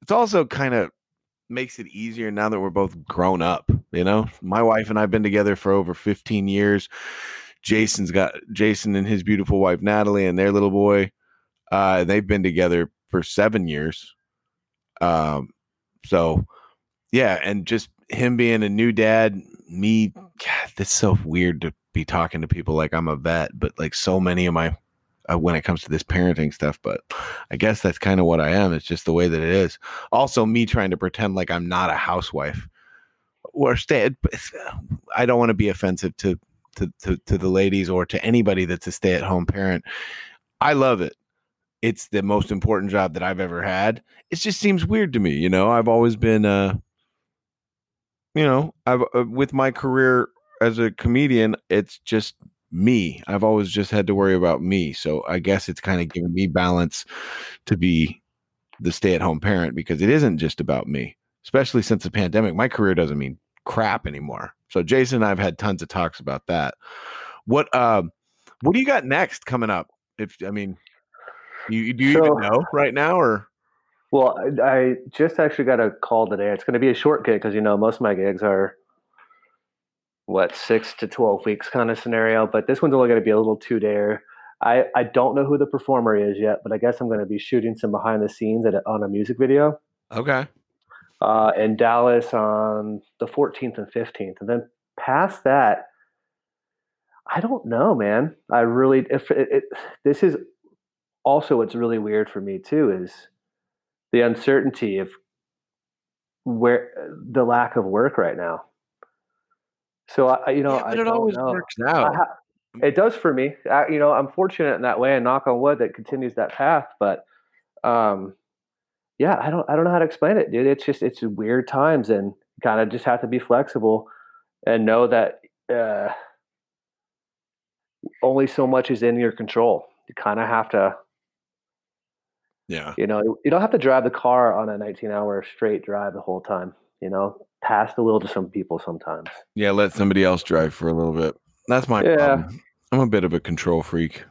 It's also kind of makes it easier now that we're both grown up. You know, my wife and I've been together for over 15 years. Jason's got Jason and his beautiful wife Natalie and their little boy. Uh, they've been together for seven years. Um, so yeah, and just him being a new dad, me, God, that's so weird to be talking to people like I'm a vet, but like so many of my uh, when it comes to this parenting stuff, but I guess that's kind of what I am. It's just the way that it is. Also, me trying to pretend like I'm not a housewife or stay. I don't want to be offensive to, to to to the ladies or to anybody that's a stay at home parent. I love it. It's the most important job that I've ever had. It just seems weird to me, you know. I've always been, uh, you know, I've uh, with my career as a comedian, it's just me. I've always just had to worry about me. So I guess it's kind of given me balance to be the stay at home parent because it isn't just about me, especially since the pandemic. My career doesn't mean crap anymore. So Jason and I've had tons of talks about that. What um what do you got next coming up? If I mean you do you so, even know right now or well, I, I just actually got a call today. It's going to be a short gig because you know most of my gigs are what six to 12 weeks kind of scenario but this one's only going to be a little two day I, I don't know who the performer is yet but i guess i'm going to be shooting some behind the scenes at, on a music video. Okay. Uh, in dallas on the 14th and 15th and then past that i don't know man. I really if it, it, this is also what's really weird for me too is the uncertainty of where the lack of work right now so I, you know, yeah, but it always know. works out. Ha- it does for me. I, you know, I'm fortunate in that way, and knock on wood that continues that path. But, um, yeah, I don't, I don't know how to explain it, dude. It's just, it's weird times, and kind of just have to be flexible and know that uh, only so much is in your control. You kind of have to. Yeah. You know, you don't have to drive the car on a 19 hour straight drive the whole time. You know, pass the wheel to some people sometimes. Yeah, let somebody else drive for a little bit. That's my yeah. Problem. I'm a bit of a control freak.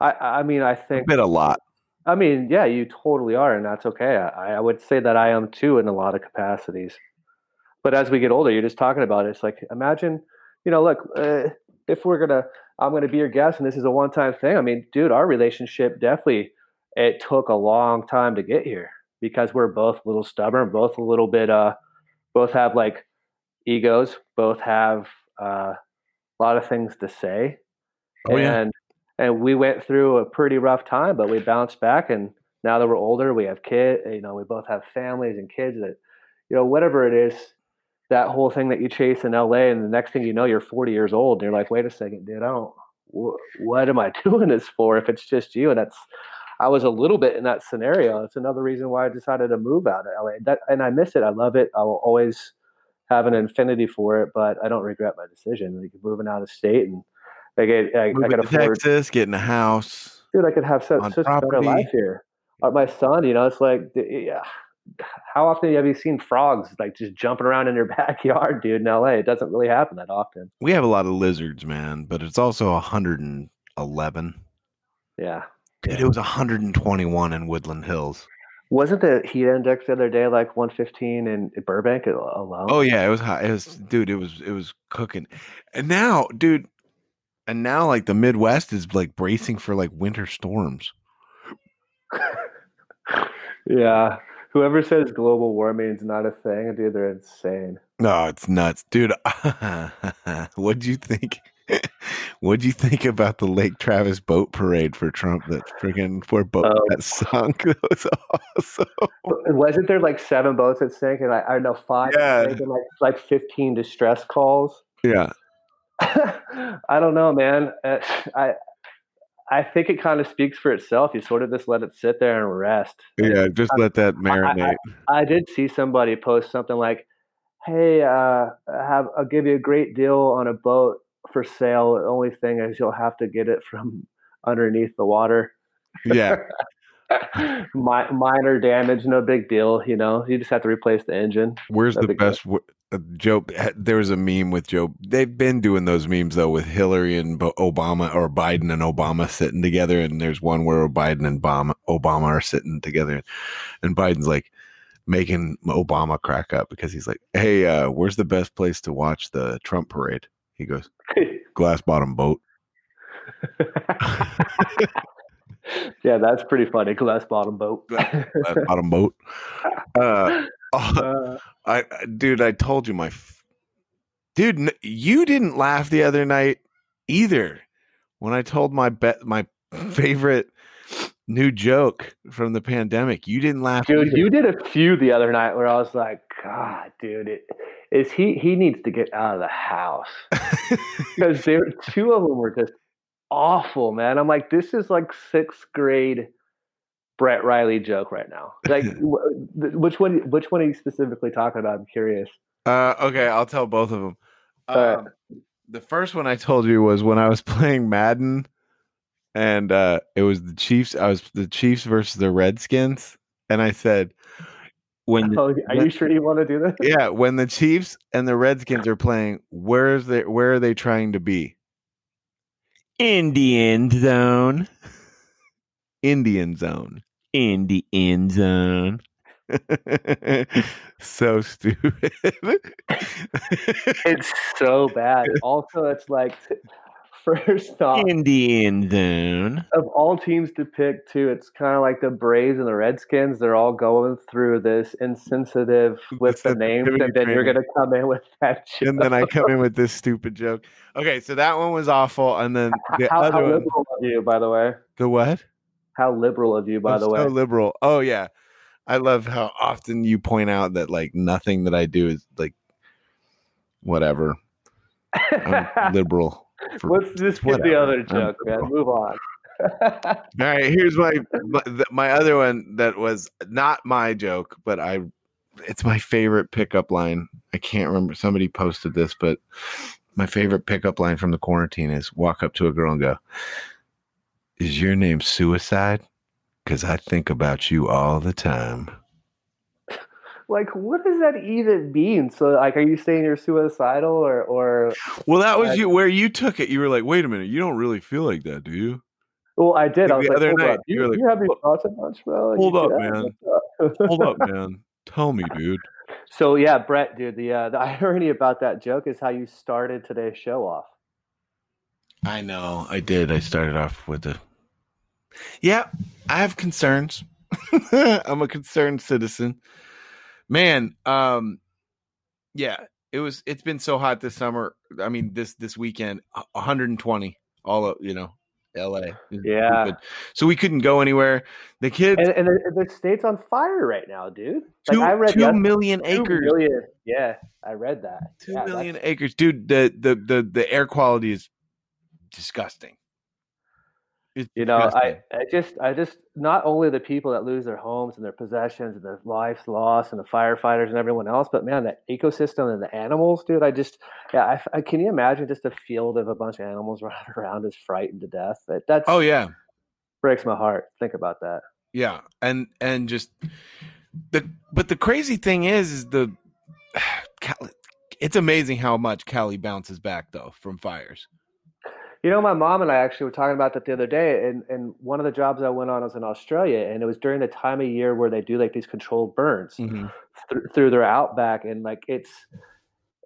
I I mean I think a bit a lot. I mean, yeah, you totally are, and that's okay. I, I would say that I am too in a lot of capacities. But as we get older, you're just talking about it. It's like imagine, you know, look, uh, if we're gonna, I'm gonna be your guest, and this is a one-time thing. I mean, dude, our relationship definitely it took a long time to get here because we're both a little stubborn, both a little bit uh both have like egos, both have uh, a lot of things to say. Oh, and yeah. and we went through a pretty rough time, but we bounced back and now that we're older, we have kids, you know, we both have families and kids that, you know, whatever it is, that whole thing that you chase in LA and the next thing you know, you're 40 years old and you're like, wait a second, dude, I don't, wh- what am I doing this for if it's just you? And that's, I was a little bit in that scenario. It's another reason why I decided to move out of LA. That, and I miss it. I love it. I will always have an infinity for it, but I don't regret my decision. Like moving out of state and I get, I, I could afford Texas, getting a house. Dude, I could have such, such a better life here. Uh, my son, you know, it's like, yeah. How often have you seen frogs like just jumping around in your backyard, dude? In LA, it doesn't really happen that often. We have a lot of lizards, man, but it's also 111. Yeah, Dude, yeah. it was 121 in Woodland Hills. Wasn't the heat index the other day like 115 in Burbank alone? Oh yeah, it was hot. It was, dude. It was it was cooking, and now, dude, and now like the Midwest is like bracing for like winter storms. Yeah. Whoever says global warming is not a thing, dude, they're insane. No, it's nuts, dude. what do you think? What'd you think about the Lake Travis boat parade for Trump? That freaking poor boat um, that sunk. That was awesome. Wasn't there like seven boats that sank, and I, I know five, yeah. like like fifteen distress calls. Yeah. I don't know, man. Uh, I I think it kind of speaks for itself. You sort of just let it sit there and rest. Yeah, and just I, let that marinate. I, I, I, did see somebody post something like, "Hey, uh, have I'll give you a great deal on a boat for sale. The only thing is you'll have to get it from underneath the water." Yeah. minor damage, no big deal. You know, you just have to replace the engine. Where's the best? Uh, Joe, there was a meme with Joe. They've been doing those memes though with Hillary and Obama or Biden and Obama sitting together. And there's one where Biden and Obama, Obama are sitting together, and Biden's like making Obama crack up because he's like, "Hey, uh, where's the best place to watch the Trump parade?" He goes, "Glass bottom boat." yeah, that's pretty funny. Glass bottom boat. glass bottom boat. Uh, uh, I, dude, I told you my, dude, you didn't laugh the other night either when I told my bet my favorite new joke from the pandemic. You didn't laugh, dude. Either. You did a few the other night where I was like, God, dude, it is he. He needs to get out of the house because there two of them were just awful, man. I'm like, this is like sixth grade Brett Riley joke right now? Like, which one? Which one are you specifically talking about? I'm curious. Uh, okay, I'll tell both of them. Uh, the first one I told you was when I was playing Madden, and uh, it was the Chiefs. I was the Chiefs versus the Redskins, and I said, "When oh, are you sure you want to do this?" Yeah, when the Chiefs and the Redskins are playing, where is they? Where are they trying to be? Indian zone. Indian zone in the end zone. so stupid. it's so bad. Also, it's like first off in the end. Of all teams to pick, too, it's kind of like the Braves and the Redskins. They're all going through this insensitive with the names, and then you're going to come in with that. Joke. And then I come in with this stupid joke. Okay, so that one was awful, and then the how, other how one, of you, by the way. The what? How liberal of you, by I'm the way. So liberal. Oh yeah. I love how often you point out that like nothing that I do is like whatever. I'm liberal. Let's just get the other joke, man. Move on. All right, here's my, my my other one that was not my joke, but I it's my favorite pickup line. I can't remember somebody posted this, but my favorite pickup line from the quarantine is walk up to a girl and go, is your name suicide? Because I think about you all the time. Like, what does that even mean? So, like, are you saying you're suicidal, or, or? Well, that was you where you took it. You were like, "Wait a minute, you don't really feel like that, do you?" Well, I did. Like I was the like, other night, up. you, you, like, you have these thoughts a bunch, bro. Hold up, man. hold up, man. Tell me, dude. So yeah, Brett, dude. The uh, the irony about that joke is how you started today's show off. I know. I did. I started off with a yeah, I have concerns. I'm a concerned citizen. Man, um yeah, it was it's been so hot this summer. I mean this this weekend 120 all of, you know, LA. Yeah. Stupid. So we couldn't go anywhere. The kids and, and the, the, state's on fire right now, dude. Like two, I read two million acres. Million, yeah, I read that. Two yeah, million acres, dude. The, the the the air quality is disgusting. It's you know, I, I just, I just, not only the people that lose their homes and their possessions and their lives lost and the firefighters and everyone else, but man, that ecosystem and the animals, dude, I just, yeah, I, I can you imagine just a field of a bunch of animals running around is frightened to death? That, that's, oh yeah, breaks my heart. Think about that. Yeah. And, and just the, but the crazy thing is, is the, it's amazing how much Cali bounces back though from fires. You know, my mom and I actually were talking about that the other day, and, and one of the jobs I went on was in Australia, and it was during the time of year where they do like these controlled burns mm-hmm. th- through their outback, and like it's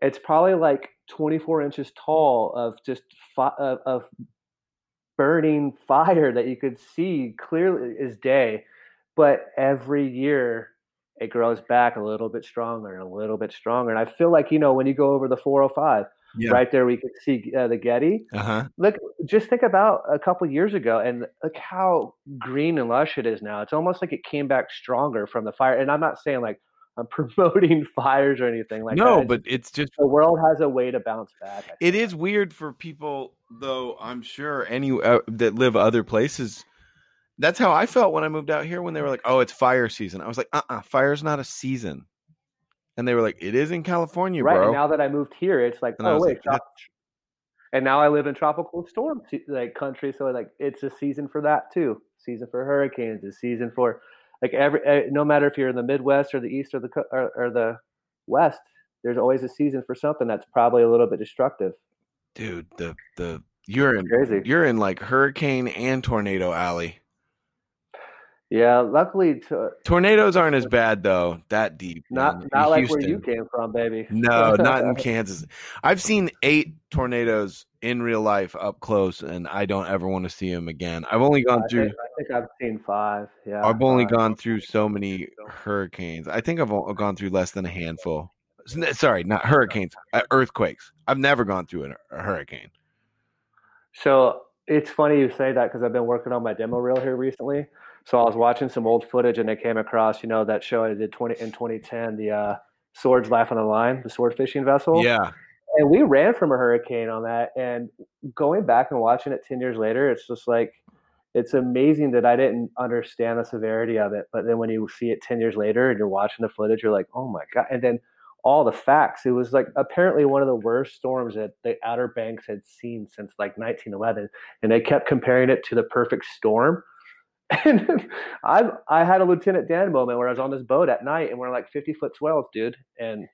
it's probably like 24 inches tall of just fi- of, of burning fire that you could see clearly as day but every year it grows back a little bit stronger and a little bit stronger. And I feel like you know when you go over the 405, yeah. right there we could see uh, the Getty. Uh-huh. Look, just think about a couple years ago and look how green and lush it is now. It's almost like it came back stronger from the fire. And I'm not saying like I'm promoting fires or anything like no, that. but it's just the world has a way to bounce back. It is weird for people, though. I'm sure any uh, that live other places. That's how I felt when I moved out here. When they were like, "Oh, it's fire season," I was like, "Uh, uh-uh, uh fire's not a season." And they were like, "It is in California, right, bro." And now that I moved here, it's like, and "Oh wait." Like, and now I live in tropical storm like country, so like it's a season for that too. Season for hurricanes, a season for like every eh, no matter if you're in the Midwest or the East or the or, or the West, there's always a season for something that's probably a little bit destructive. Dude, the the you're in Crazy. you're in like hurricane and tornado alley. Yeah, luckily to, tornadoes aren't as bad though. That deep, not not like where you came from, baby. No, not in Kansas. I've seen eight tornadoes in real life up close, and I don't ever want to see them again. I've only gone I through. Think, I think I've seen five. Yeah, I've only gone through so many hurricanes. I think I've gone through less than a handful. Sorry, not hurricanes, uh, earthquakes. I've never gone through a hurricane. So it's funny you say that because I've been working on my demo reel here recently. So I was watching some old footage and I came across, you know, that show I did 20 in 2010, the uh, Swords Life on the Line, the sword fishing vessel. Yeah. And we ran from a hurricane on that. And going back and watching it 10 years later, it's just like, it's amazing that I didn't understand the severity of it. But then when you see it 10 years later and you're watching the footage, you're like, oh my God. And then all the facts, it was like apparently one of the worst storms that the Outer Banks had seen since like 1911. And they kept comparing it to the perfect storm and I I had a Lieutenant Dan moment where I was on this boat at night and we're like 50 foot swells, dude. And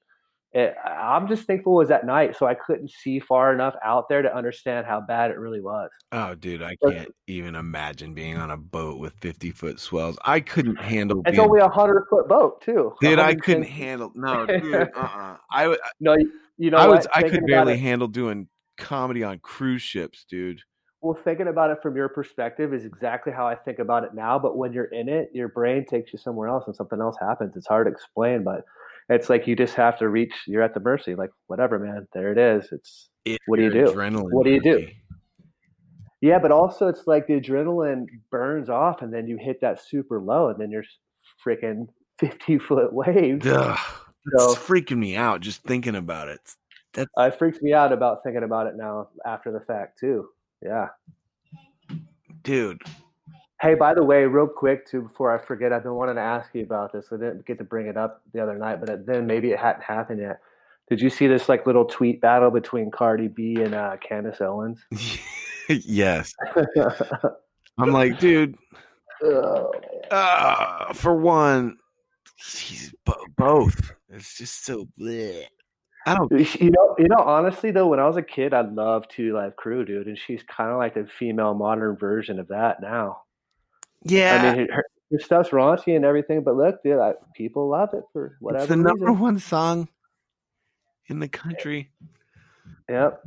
it, I'm just thankful it was at night, so I couldn't see far enough out there to understand how bad it really was. Oh, dude, I can't even imagine being on a boat with 50 foot swells. I couldn't handle. It's being... only a hundred foot boat too. Dude, I couldn't handle. No, dude, uh-uh. I no, you know, I was. I could barely handle doing comedy on cruise ships, dude well thinking about it from your perspective is exactly how i think about it now but when you're in it your brain takes you somewhere else and something else happens. It's hard to explain but it's like you just have to reach you're at the mercy like whatever man there it is it's, it's what do you do? adrenaline what do you do? yeah but also it's like the adrenaline burns off and then you hit that super low and then you're freaking 50 foot waves. Ugh, so, freaking me out just thinking about it. That uh, it freaks me out about thinking about it now after the fact too yeah. Dude. Hey, by the way, real quick too, before I forget, I've been wanting to ask you about this. I didn't get to bring it up the other night, but then maybe it hadn't happened yet. Did you see this like little tweet battle between Cardi B and uh, Candace Owens? yes. I'm like, dude. Oh, uh, for one, she's both. It's just so bleh. I don't. You know, you know. Honestly, though, when I was a kid, I loved Two Live Crew, dude, and she's kind of like the female modern version of that now. Yeah, I mean, her, her stuff's raunchy and everything, but look, dude, I, people love it for whatever. It's the reason. number one song in the country. Yep.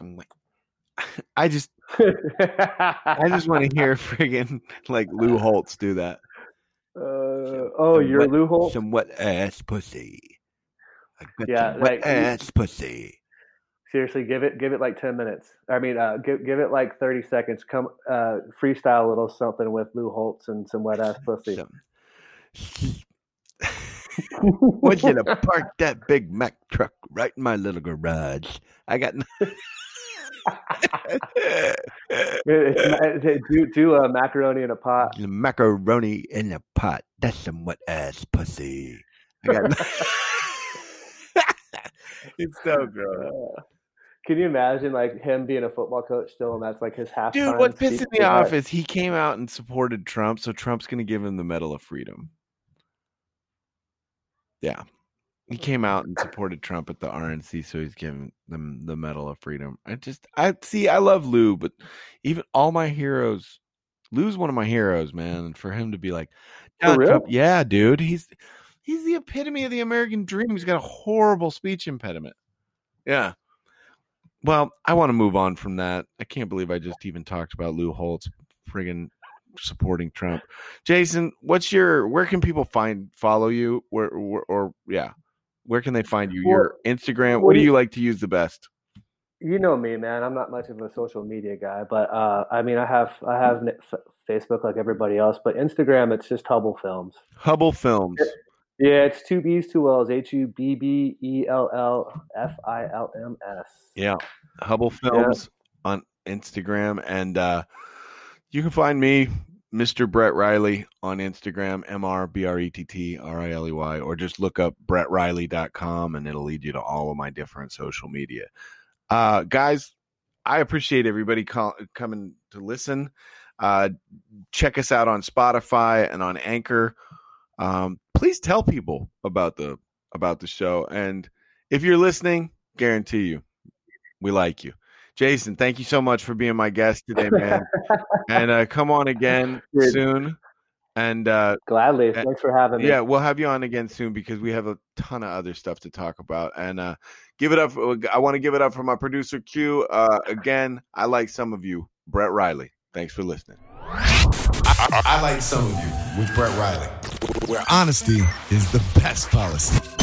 I just, I just want to hear friggin' like Lou Holtz do that. Uh, oh, you're Lou Holtz. Some wet ass pussy yeah, like ass pussy. Seriously, give it give it like ten minutes. I mean, uh, give give it like thirty seconds. Come uh, freestyle a little something with Lou Holtz and some wet ass pussy. want you to park that Big Mac truck right in my little garage. I got. do do a macaroni in a pot. Macaroni in a pot. That's some wet ass pussy. I got. it's so good. Uh, can you imagine like him being a football coach still, and that's like his half? Dude, what pisses me off is he came out and supported Trump, so Trump's going to give him the Medal of Freedom. Yeah, he came out and supported Trump at the RNC, so he's giving them the Medal of Freedom. I just, I see, I love Lou, but even all my heroes, Lou's one of my heroes, man. And for him to be like, Trump, yeah, dude, he's He's the epitome of the American dream. He's got a horrible speech impediment. Yeah. Well, I want to move on from that. I can't believe I just even talked about Lou Holtz friggin' supporting Trump. Jason, what's your where can people find follow you? Where, where or yeah, where can they find you? Your Instagram. What do you like to use the best? You know me, man. I'm not much of a social media guy, but uh, I mean, I have I have Facebook like everybody else, but Instagram, it's just Hubbell Films. Hubbell Films. Yeah, it's two B's, two L's, H U B B E L L F I L M S. Yeah, Hubbell Films yeah. on Instagram, and uh, you can find me, Mr. Brett Riley, on Instagram, M R B R E T T R I L E Y, or just look up BrettRiley.com, and it'll lead you to all of my different social media. Uh, guys, I appreciate everybody call, coming to listen. Uh, check us out on Spotify and on Anchor. Um, please tell people about the about the show. And if you're listening, guarantee you, we like you. Jason, thank you so much for being my guest today, man. and uh, come on again Dude. soon. And uh, gladly, thanks for having me. Yeah, we'll have you on again soon because we have a ton of other stuff to talk about. And uh, give it up. I want to give it up for my producer Q. Uh, again, I like some of you, Brett Riley. Thanks for listening. I, I, I like some of you with Brett Riley, where honesty is the best policy.